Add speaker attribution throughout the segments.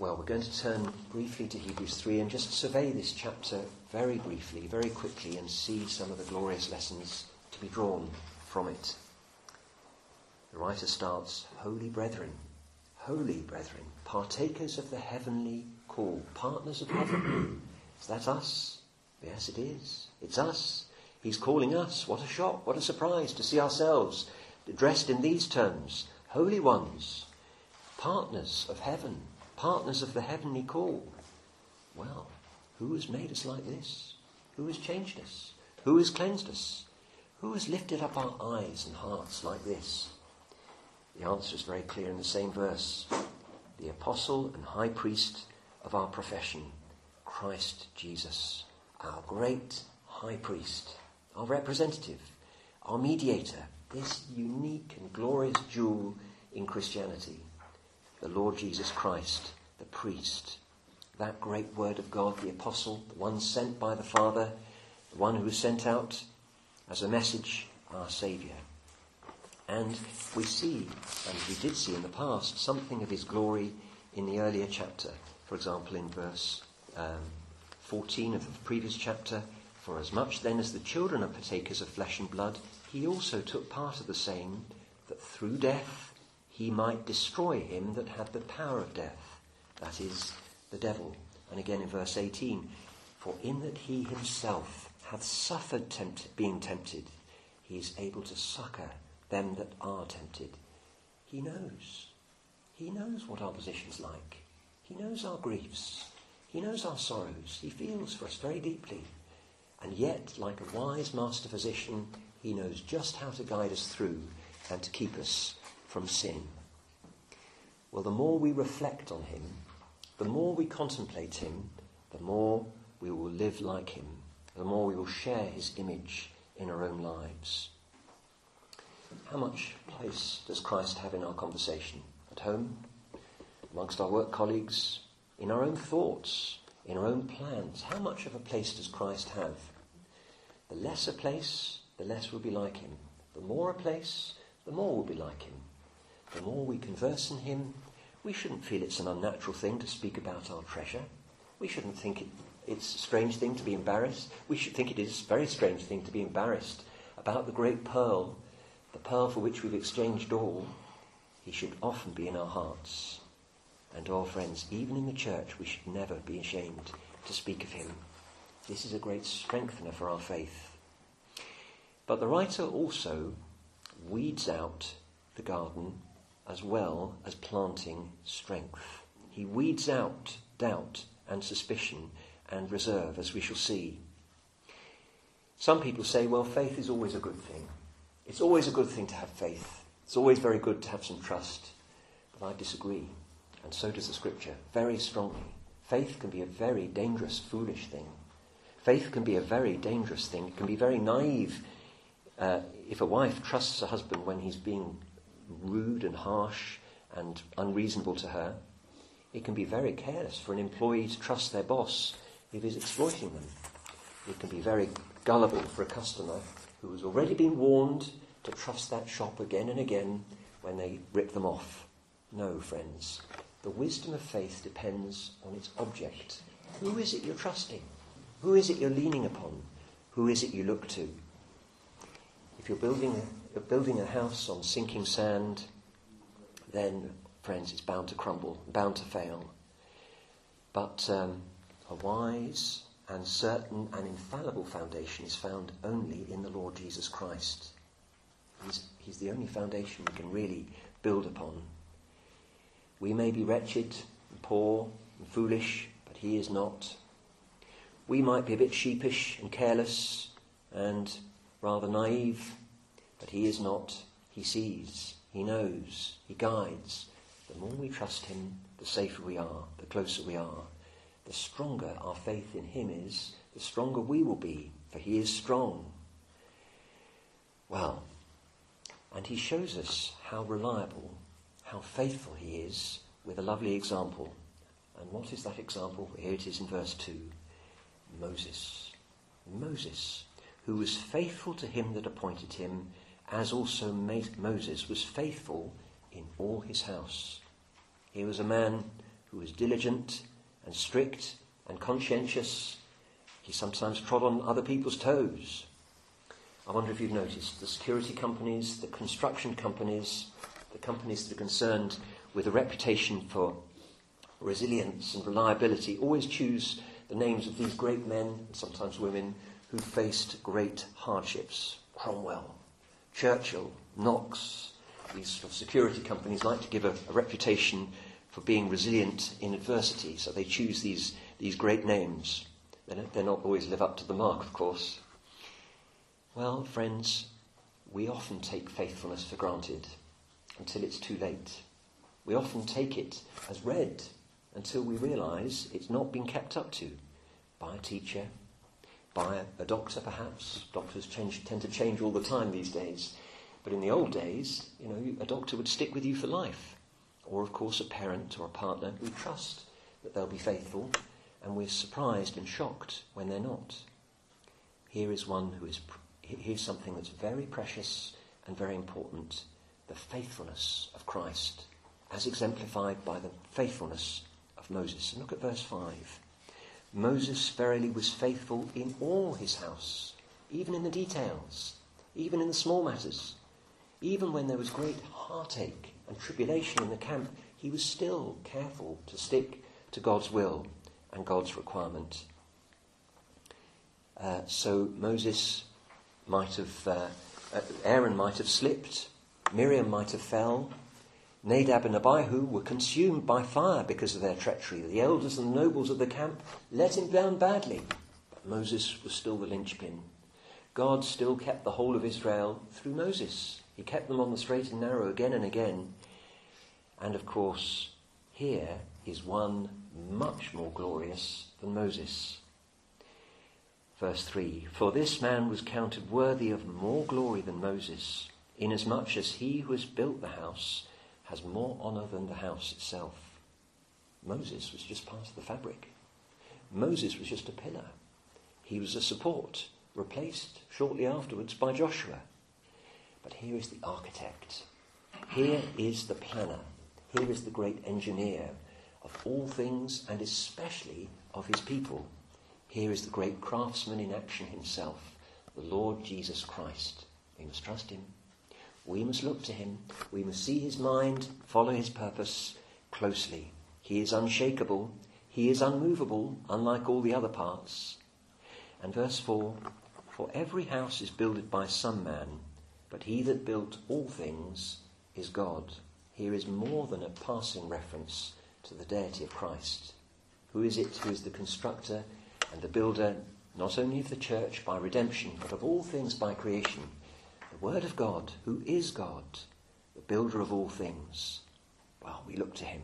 Speaker 1: Well, we're going to turn briefly to Hebrews 3 and just survey this chapter very briefly, very quickly, and see some of the glorious lessons to be drawn from it. The writer starts, Holy brethren, holy brethren, partakers of the heavenly call, partners of heaven. Is that us? Yes, it is. It's us. He's calling us. What a shock, what a surprise to see ourselves addressed in these terms holy ones, partners of heaven, partners of the heavenly call. Well, who has made us like this? Who has changed us? Who has cleansed us? Who has lifted up our eyes and hearts like this? The answer is very clear in the same verse. The apostle and high priest of our profession, Christ Jesus, our great high priest, our representative, our mediator, this unique and glorious jewel in Christianity the Lord Jesus Christ, the priest, that great word of God, the apostle, the one sent by the Father, the one who was sent out as a message, our Saviour. And we see, and we did see in the past, something of his glory in the earlier chapter. For example, in verse um, 14 of the previous chapter, For as much then as the children are partakers of flesh and blood, he also took part of the same, that through death he might destroy him that had the power of death, that is, the devil. And again in verse 18, for in that he himself hath suffered tempt- being tempted, he is able to succour them that are tempted. He knows. He knows what our position's like. He knows our griefs. He knows our sorrows. He feels for us very deeply. And yet, like a wise master physician, he knows just how to guide us through and to keep us from sin. Well, the more we reflect on him, the more we contemplate him, the more we will live like him, the more we will share his image in our own lives. How much place does Christ have in our conversation? At home? Amongst our work colleagues? In our own thoughts? In our own plans? How much of a place does Christ have? The less a place, the less we'll be like him. The more a place, the more we'll be like him the more we converse in Him, we shouldn't feel it's an unnatural thing to speak about our treasure. We shouldn't think it, it's a strange thing to be embarrassed. We should think it is a very strange thing to be embarrassed about the great pearl, the pearl for which we've exchanged all. He should often be in our hearts. And, oh, friends, even in the church, we should never be ashamed to speak of Him. This is a great strengthener for our faith. But the writer also weeds out the garden as well as planting strength. He weeds out doubt and suspicion and reserve, as we shall see. Some people say, well, faith is always a good thing. It's always a good thing to have faith. It's always very good to have some trust. But I disagree, and so does the scripture, very strongly. Faith can be a very dangerous, foolish thing. Faith can be a very dangerous thing. It can be very naive uh, if a wife trusts a husband when he's being rude and harsh and unreasonable to her. It can be very careless for an employee to trust their boss if he's exploiting them. It can be very gullible for a customer who has already been warned to trust that shop again and again when they rip them off. No, friends. The wisdom of faith depends on its object. Who is it you're trusting? Who is it you're leaning upon? Who is it you look to? If you're building building a house on sinking sand, then, friends, it's bound to crumble, bound to fail. But um, a wise and certain and infallible foundation is found only in the Lord Jesus Christ. He's, he's the only foundation we can really build upon. We may be wretched and poor and foolish, but He is not. We might be a bit sheepish and careless and rather naive, but he is not. He sees, he knows, he guides. The more we trust him, the safer we are, the closer we are. The stronger our faith in him is, the stronger we will be, for he is strong. Well, and he shows us how reliable, how faithful he is with a lovely example. And what is that example? Here it is in verse 2 Moses. Moses, who was faithful to him that appointed him as also Moses was faithful in all his house. He was a man who was diligent and strict and conscientious. He sometimes trod on other people's toes. I wonder if you've noticed the security companies, the construction companies, the companies that are concerned with a reputation for resilience and reliability always choose the names of these great men, sometimes women, who faced great hardships. Cromwell, Churchill, Knox, these sort of security companies like to give a, a reputation for being resilient in adversity, so they choose these, these great names. They're, they're not always live up to the mark, of course. Well, friends, we often take faithfulness for granted until it's too late. We often take it as read until we realise it's not been kept up to by a teacher, by a, doctor perhaps. Doctors change, tend to change all the time these days. But in the old days, you know, a doctor would stick with you for life. Or, of course, a parent or a partner. We trust that they'll be faithful, and we're surprised and shocked when they're not. Here is one who is, here's something that's very precious and very important the faithfulness of Christ, as exemplified by the faithfulness of Moses. And look at verse 5. Moses verily was faithful in all his house, even in the details, even in the small matters. Even when there was great heartache and tribulation in the camp, he was still careful to stick to God's will and God's requirement. Uh, so Moses might have, uh, uh Aaron might have slipped, Miriam might have fell, Nadab and Abihu were consumed by fire because of their treachery. The elders and nobles of the camp let him down badly. But Moses was still the linchpin. God still kept the whole of Israel through Moses. He kept them on the straight and narrow again and again. And of course, here is one much more glorious than Moses. Verse 3 For this man was counted worthy of more glory than Moses, inasmuch as he who has built the house has more honour than the house itself. Moses was just part of the fabric. Moses was just a pillar. He was a support, replaced shortly afterwards by Joshua. But here is the architect. Here is the planner. Here is the great engineer of all things and especially of his people. Here is the great craftsman in action himself, the Lord Jesus Christ. We must trust him. We must look to him. We must see his mind, follow his purpose closely. He is unshakable. He is unmovable, unlike all the other parts. And verse 4 For every house is builded by some man, but he that built all things is God. Here is more than a passing reference to the deity of Christ. Who is it who is the constructor and the builder, not only of the church by redemption, but of all things by creation? The Word of God, who is God, the builder of all things, well, we look to him.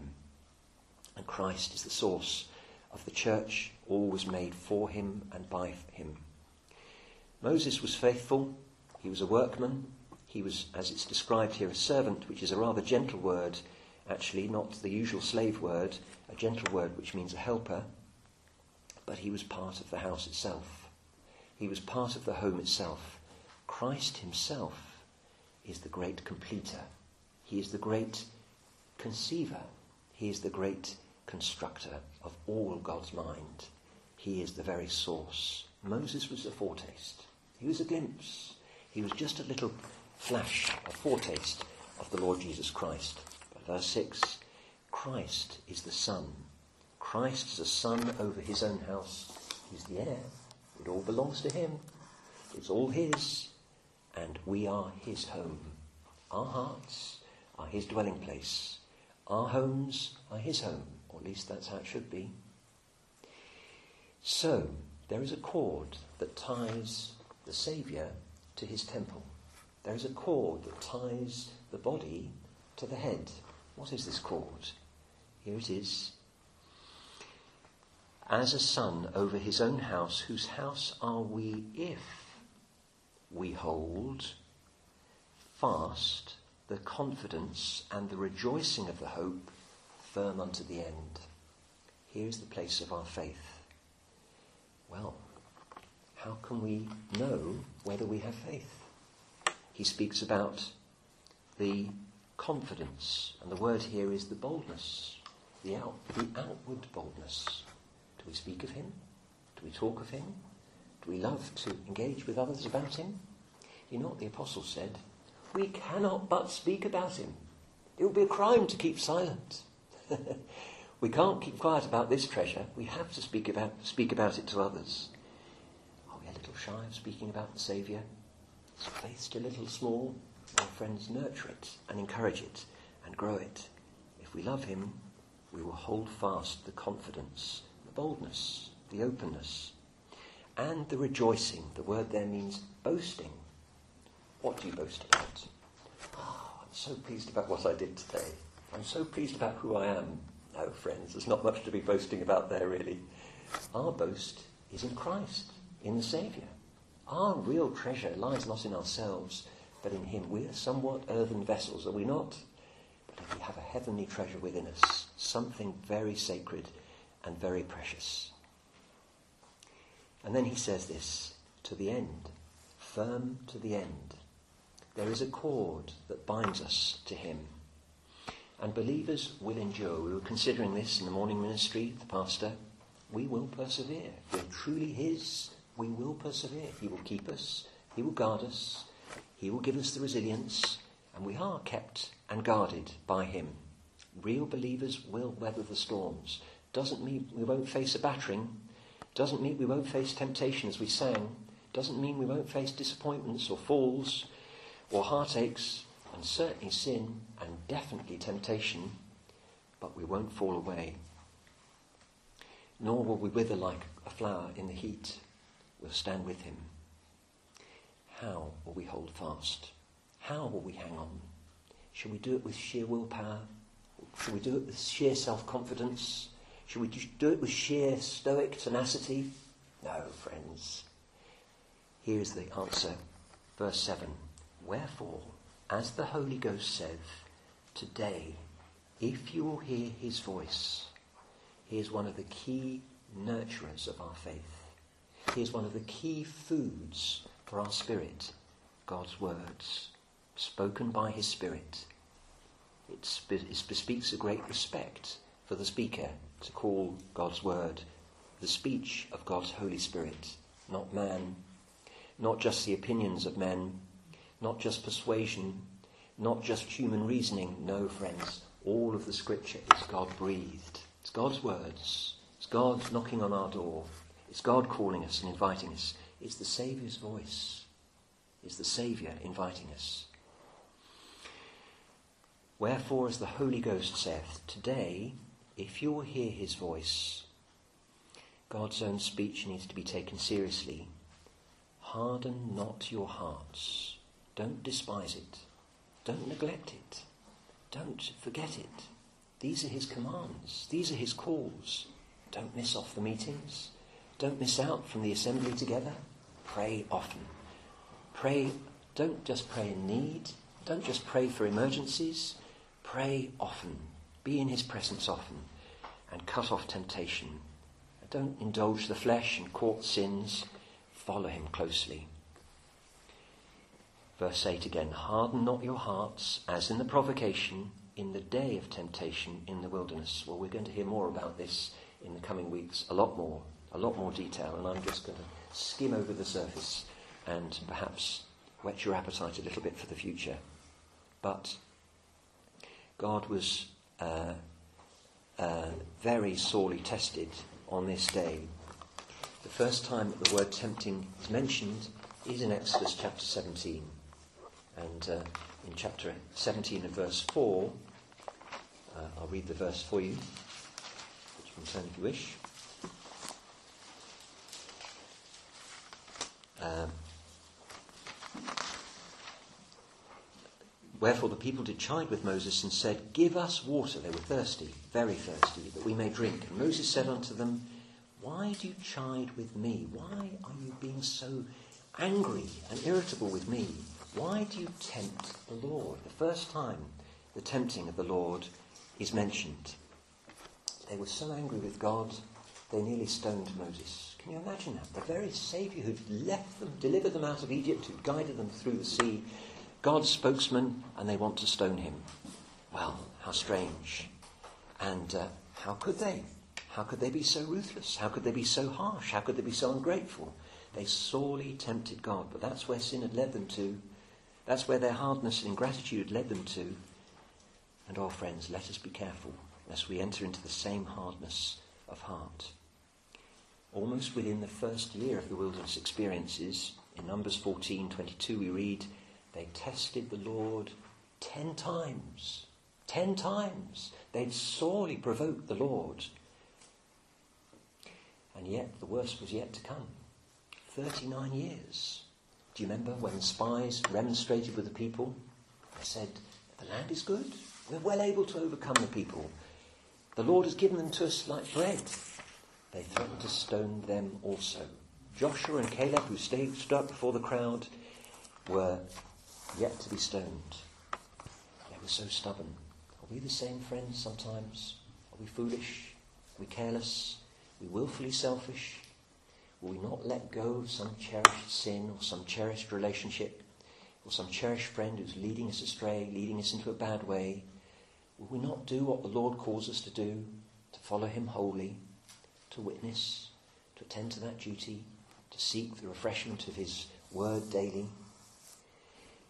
Speaker 1: And Christ is the source of the church, all was made for him and by him. Moses was faithful, he was a workman, he was, as it's described here, a servant, which is a rather gentle word, actually, not the usual slave word, a gentle word which means a helper, but he was part of the house itself. He was part of the home itself. Christ himself is the great completer. He is the great conceiver. He is the great constructor of all God's mind. He is the very source. Moses was a foretaste. He was a glimpse. He was just a little flash, a foretaste of the Lord Jesus Christ. But verse 6 Christ is the Son. Christ is a son over his own house. He's the heir. It all belongs to him. It's all his and we are his home. Our hearts are his dwelling place. Our homes are his home, or at least that's how it should be. So, there is a cord that ties the Saviour to his temple. There is a cord that ties the body to the head. What is this cord? Here it is. As a son over his own house, whose house are we if we hold fast the confidence and the rejoicing of the hope firm unto the end. Here is the place of our faith. Well, how can we know whether we have faith? He speaks about the confidence, and the word here is the boldness. the, out, the outward boldness. Do we speak of him? Do we talk of him? Do we love to engage with others about him? You know what the apostle said? We cannot but speak about him. It would be a crime to keep silent. we can't keep quiet about this treasure. We have to speak about, speak about it to others. Are we a little shy of speaking about the Saviour? Is faith still a little small? Our friends, nurture it and encourage it and grow it. If we love him, we will hold fast the confidence, the boldness, the openness, and the rejoicing. The word there means boasting. What do you boast about? Oh, I'm so pleased about what I did today. I'm so pleased about who I am. No, friends, there's not much to be boasting about there, really. Our boast is in Christ, in the Saviour. Our real treasure lies not in ourselves, but in Him. We are somewhat earthen vessels, are we not? But we have a heavenly treasure within us, something very sacred and very precious. And then he says this to the end, firm to the end. There is a cord that binds us to Him. And believers will endure. We were considering this in the morning ministry, the pastor. We will persevere. We're truly His, we will persevere. He will keep us, He will guard us, He will give us the resilience, and we are kept and guarded by Him. Real believers will weather the storms. Doesn't mean we won't face a battering, doesn't mean we won't face temptation as we sang, doesn't mean we won't face disappointments or falls or heartaches and certainly sin and definitely temptation, but we won't fall away. Nor will we wither like a flower in the heat. We'll stand with him. How will we hold fast? How will we hang on? Shall we do it with sheer willpower? Shall we do it with sheer self confidence? Shall we just do it with sheer stoic tenacity? No, friends. Here is the answer. Verse 7 Wherefore, as the Holy Ghost saith, today, if you will hear his voice, he is one of the key nurturers of our faith. He is one of the key foods for our spirit, God's words, spoken by his spirit. It, it bespeaks a great respect for the speaker to call God's word the speech of God's Holy Spirit, not man, not just the opinions of men, not just persuasion, not just human reasoning. No, friends, all of the scripture is God breathed. It's God's words. It's God knocking on our door. It's God calling us and inviting us. It's the Saviour's voice. It's the Saviour inviting us. Wherefore, as the Holy Ghost saith, today, if you will hear his voice, God's own speech needs to be taken seriously. Harden not your hearts. Don't despise it. Don't neglect it. Don't forget it. These are his commands. These are his calls. Don't miss off the meetings. Don't miss out from the assembly together. Pray often. Pray, don't just pray in need. Don't just pray for emergencies. Pray often. Be in his presence often. And cut off temptation. Don't indulge the flesh and court sins. Follow him closely. Verse 8 again Harden not your hearts as in the provocation in the day of temptation in the wilderness. Well, we're going to hear more about this in the coming weeks, a lot more, a lot more detail, and I'm just going to skim over the surface and perhaps whet your appetite a little bit for the future. But God was uh, uh, very sorely tested on this day. The first time that the word tempting is mentioned is in Exodus chapter 17. And uh, in chapter 17 and verse 4, uh, I'll read the verse for you, which you can turn if you wish. Um, Wherefore the people did chide with Moses and said, Give us water. They were thirsty, very thirsty, that we may drink. And Moses said unto them, Why do you chide with me? Why are you being so angry and irritable with me? Why do you tempt the Lord? The first time the tempting of the Lord is mentioned. They were so angry with God, they nearly stoned Moses. Can you imagine that? The very Saviour who'd left them, delivered them out of Egypt, who'd guided them through the sea, God's spokesman, and they want to stone him. Well, how strange. And uh, how could they? How could they be so ruthless? How could they be so harsh? How could they be so ungrateful? They sorely tempted God, but that's where sin had led them to. That's where their hardness and ingratitude led them to. And, oh, friends, let us be careful lest we enter into the same hardness of heart. Almost within the first year of the wilderness experiences, in Numbers 14:22 we read, they tested the Lord ten times. Ten times. They'd sorely provoked the Lord. And yet the worst was yet to come. 39 years. Do you remember when spies remonstrated with the people? They said, The land is good. We're well able to overcome the people. The Lord has given them to us like bread. They threatened to stone them also. Joshua and Caleb, who stood up before the crowd, were yet to be stoned. They were so stubborn. Are we the same, friends, sometimes? Are we foolish? Are we careless? Are we willfully selfish? Will we not let go of some cherished sin or some cherished relationship or some cherished friend who's leading us astray, leading us into a bad way? Will we not do what the Lord calls us to do, to follow Him wholly, to witness, to attend to that duty, to seek the refreshment of His word daily?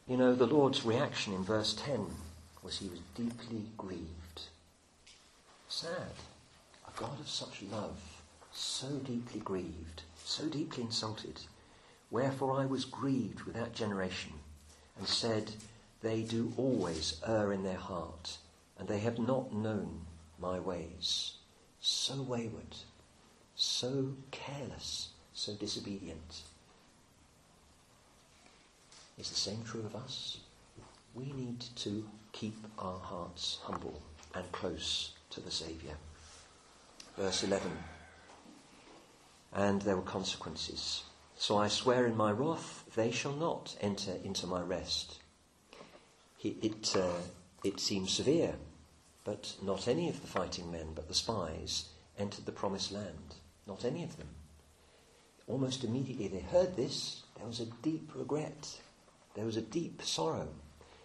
Speaker 1: You know, the Lord's reaction in verse 10 was He was deeply grieved. Sad. A God of such love, so deeply grieved, so deeply insulted. Wherefore I was grieved with that generation, and said, They do always err in their heart and they have not known my ways. So wayward, so careless, so disobedient. Is the same true of us? We need to keep our hearts humble and close to the Saviour. Verse 11. And there were consequences. So I swear in my wrath, they shall not enter into my rest. It, uh, it seems severe, but not any of the fighting men, but the spies, entered the promised land. Not any of them. Almost immediately they heard this, there was a deep regret. There was a deep sorrow.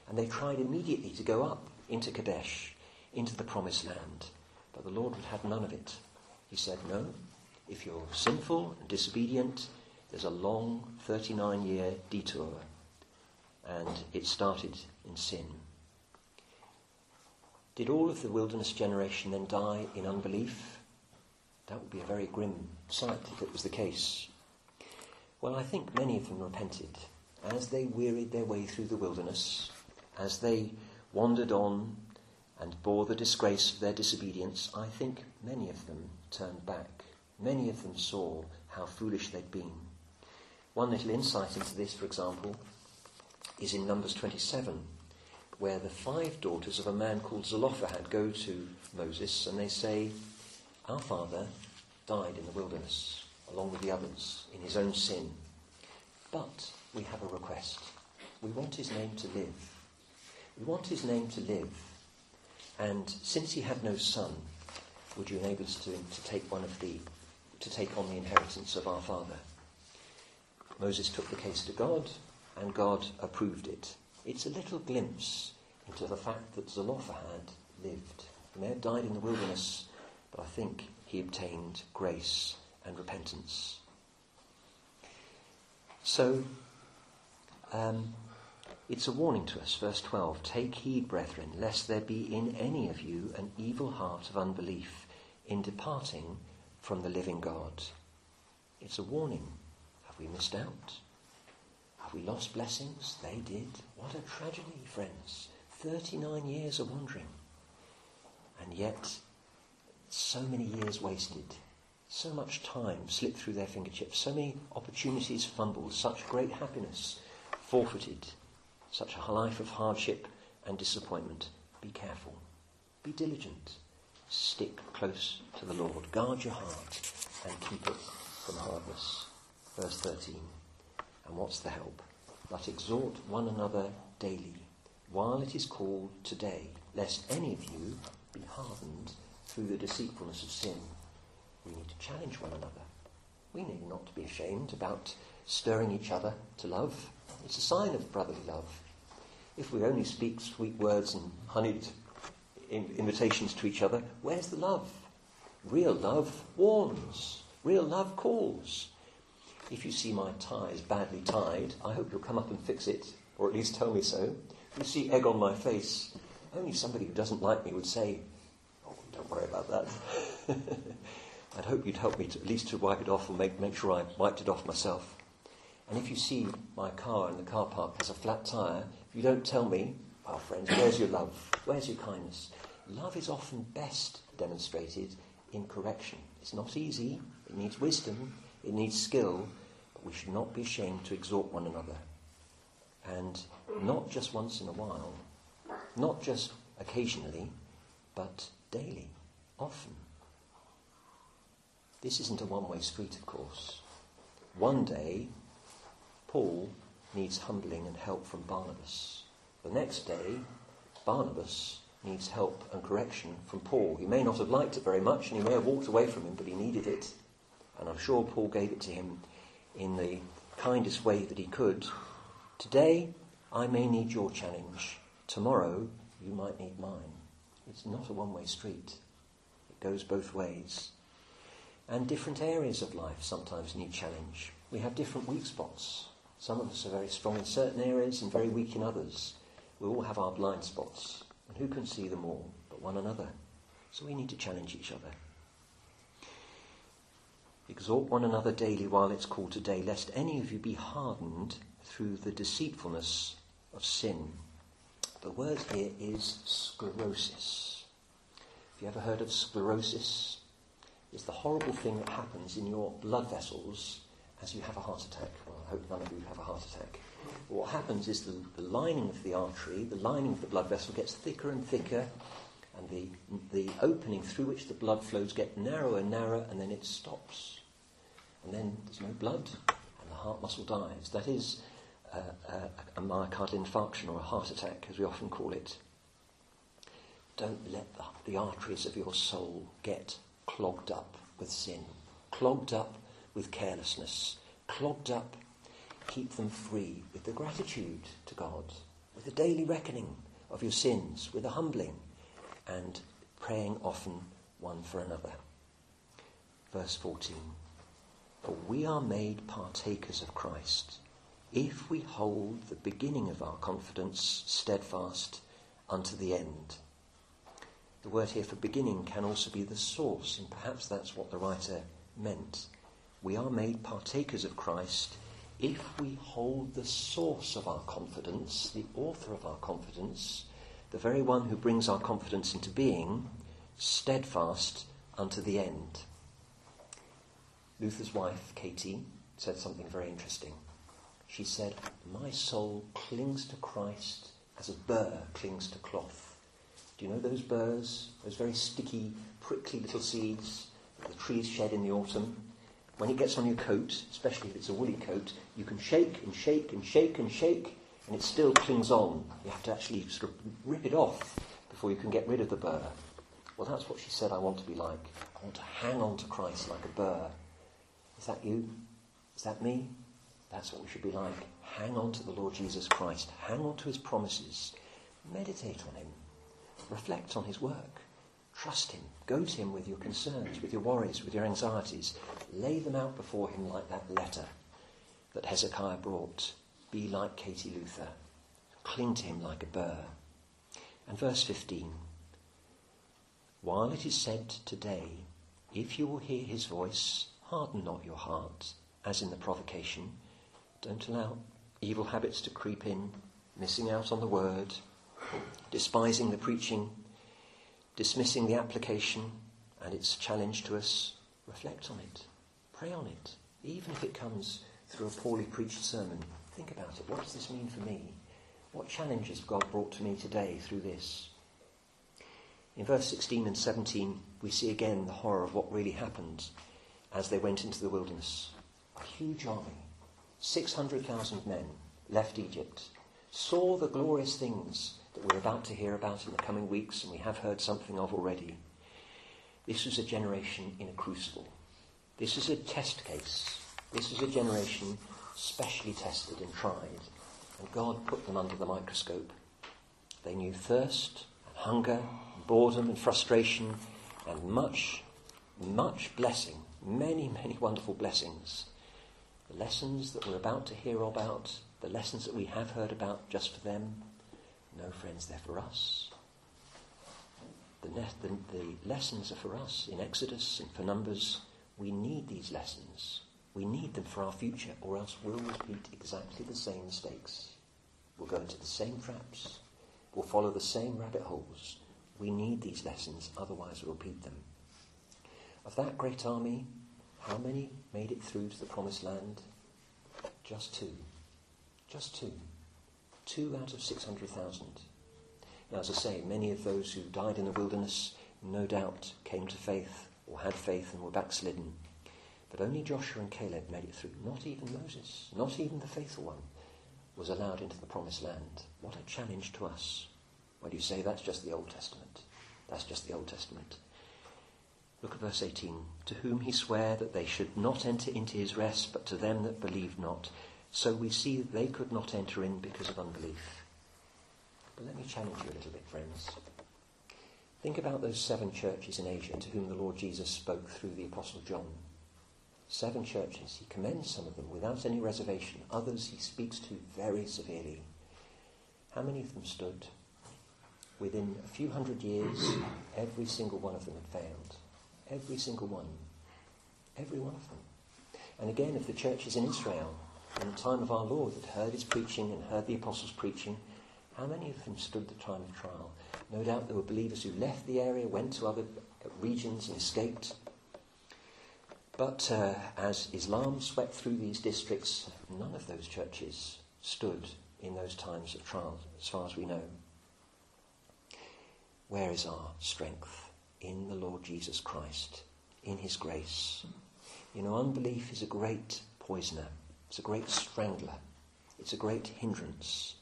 Speaker 1: And they tried immediately to go up into Kadesh, into the promised land. But the Lord would have none of it. He said, No, if you're sinful and disobedient, there's a long 39 year detour. And it started in sin. Did all of the wilderness generation then die in unbelief? That would be a very grim sight if it was the case. Well, I think many of them repented as they wearied their way through the wilderness, as they wandered on and bore the disgrace of their disobedience. I think many of them turned back. Many of them saw how foolish they'd been. One little insight into this, for example, is in Numbers 27 where the five daughters of a man called Zelophehad go to Moses and they say, Our father died in the wilderness, along with the others, in his own sin. But we have a request. We want his name to live. We want his name to live. And since he had no son, would you enable us to, to take one of the to take on the inheritance of our father? Moses took the case to God, and God approved it. It's a little glimpse into the fact that Zelophehad lived. He may have died in the wilderness, but I think he obtained grace and repentance. So, um, it's a warning to us, verse 12 Take heed, brethren, lest there be in any of you an evil heart of unbelief in departing from the living God. It's a warning. Have we missed out? Have we lost blessings? They did. What a tragedy, friends. 39 years of wandering. And yet, so many years wasted. So much time slipped through their fingertips. So many opportunities fumbled. Such great happiness forfeited. Such a life of hardship and disappointment. Be careful. Be diligent. Stick close to the Lord. Guard your heart and keep it from hardness. Verse 13. And what's the help? But exhort one another daily, while it is called today, lest any of you be hardened through the deceitfulness of sin. We need to challenge one another. We need not to be ashamed about stirring each other to love. It's a sign of brotherly love. If we only speak sweet words and honeyed invitations to each other, where's the love? Real love warns. Real love calls. If you see my tie is badly tied, I hope you'll come up and fix it, or at least tell me so. If you see egg on my face, only somebody who doesn't like me would say, Oh, don't worry about that. I'd hope you'd help me to, at least to wipe it off and make, make sure I wiped it off myself. And if you see my car in the car park has a flat tyre, if you don't tell me, well, friends, where's your love? Where's your kindness? Love is often best demonstrated in correction. It's not easy, it needs wisdom, it needs skill, but we should not be ashamed to exhort one another. And not just once in a while, not just occasionally, but daily, often. This isn't a one way street, of course. One day, Paul needs humbling and help from Barnabas. The next day, Barnabas needs help and correction from Paul. He may not have liked it very much and he may have walked away from him, but he needed it. And I'm sure Paul gave it to him in the kindest way that he could. Today, I may need your challenge. Tomorrow, you might need mine. It's not a one way street, it goes both ways. And different areas of life sometimes need challenge. We have different weak spots. Some of us are very strong in certain areas and very weak in others. We all have our blind spots. And who can see them all but one another? So we need to challenge each other. Exhort one another daily while it's called today, lest any of you be hardened through the deceitfulness of sin. The word here is sclerosis. Have you ever heard of sclerosis? It's the horrible thing that happens in your blood vessels as you have a heart attack. Hope none of you have a heart attack. What happens is the, the lining of the artery, the lining of the blood vessel gets thicker and thicker, and the, the opening through which the blood flows get narrower and narrower, and then it stops. And then there's no blood, and the heart muscle dies. That is uh, uh, a myocardial infarction or a heart attack, as we often call it. Don't let the, the arteries of your soul get clogged up with sin, clogged up with carelessness, clogged up. Keep them free with the gratitude to God, with the daily reckoning of your sins, with the humbling, and praying often one for another. Verse 14 For we are made partakers of Christ if we hold the beginning of our confidence steadfast unto the end. The word here for beginning can also be the source, and perhaps that's what the writer meant. We are made partakers of Christ if we hold the source of our confidence, the author of our confidence, the very one who brings our confidence into being, steadfast unto the end. Luther's wife, Katie, said something very interesting. She said, My soul clings to Christ as a burr clings to cloth. Do you know those burrs, those very sticky, prickly little seeds that the trees shed in the autumn? When it gets on your coat, especially if it's a woolly coat, you can shake and shake and shake and shake, and it still clings on. You have to actually sort of rip it off before you can get rid of the burr. Well, that's what she said I want to be like. I want to hang on to Christ like a burr. Is that you? Is that me? That's what we should be like. Hang on to the Lord Jesus Christ. Hang on to his promises. Meditate on him. Reflect on his work. Trust him. Go to him with your concerns, with your worries, with your anxieties. Lay them out before him like that letter that Hezekiah brought. Be like Katie Luther. Cling to him like a burr. And verse 15 While it is said today, if you will hear his voice, harden not your heart, as in the provocation. Don't allow evil habits to creep in, missing out on the word, despising the preaching, dismissing the application and its challenge to us. Reflect on it. Pray on it. Even if it comes through a poorly preached sermon, think about it. What does this mean for me? What challenges God brought to me today through this? In verse 16 and 17, we see again the horror of what really happened as they went into the wilderness. A huge army, 600,000 men, left Egypt, saw the glorious things that we're about to hear about in the coming weeks and we have heard something of already. This was a generation in a crucible. This is a test case. This is a generation specially tested and tried. And God put them under the microscope. They knew thirst and hunger, and boredom and frustration, and much much blessing, many, many wonderful blessings. The lessons that we're about to hear about, the lessons that we have heard about just for them, no, friends, they're for us. The, ne- the, the lessons are for us in Exodus and for Numbers. We need these lessons. We need them for our future, or else we'll repeat exactly the same mistakes. We'll go into the same traps. We'll follow the same rabbit holes. We need these lessons, otherwise we'll repeat them. Of that great army, how many made it through to the promised land? Just two. Just two. Two out of 600,000. Now, as I say, many of those who died in the wilderness no doubt came to faith or had faith and were backslidden. But only Joshua and Caleb made it through. Not even Moses, not even the faithful one, was allowed into the promised land. What a challenge to us. Do you say that's just the Old Testament? That's just the Old Testament. Look at verse 18. To whom he sware that they should not enter into his rest, but to them that believed not. So we see that they could not enter in because of unbelief. But let me challenge you a little bit, friends. Think about those seven churches in Asia to whom the Lord Jesus spoke through the Apostle John. Seven churches. He commends some of them without any reservation. Others he speaks to very severely. How many of them stood? Within a few hundred years, every single one of them had failed. Every single one. Every one of them. And again, if the churches in Israel, in the time of our Lord, had heard his preaching and heard the apostles' preaching, how many of them stood the time of trial? No doubt there were believers who left the area, went to other regions and escaped. But uh, as Islam swept through these districts, none of those churches stood in those times of trial, as far as we know. Where is our strength? In the Lord Jesus Christ, in His grace. You know, unbelief is a great poisoner, it's a great strangler, it's a great hindrance.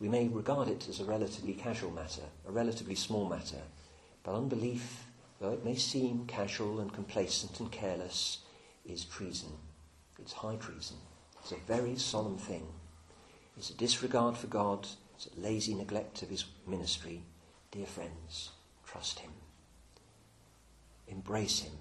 Speaker 1: We may regard it as a relatively casual matter, a relatively small matter, but unbelief, though it may seem casual and complacent and careless, is treason. It's high treason. It's a very solemn thing. It's a disregard for God, it's a lazy neglect of His ministry. Dear friends, trust Him. Embrace Him.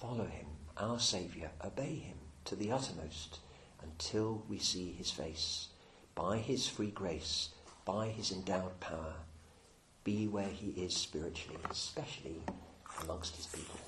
Speaker 1: Follow Him, our Saviour. Obey Him to the uttermost until we see His face by his free grace, by his endowed power, be where he is spiritually, especially amongst his people.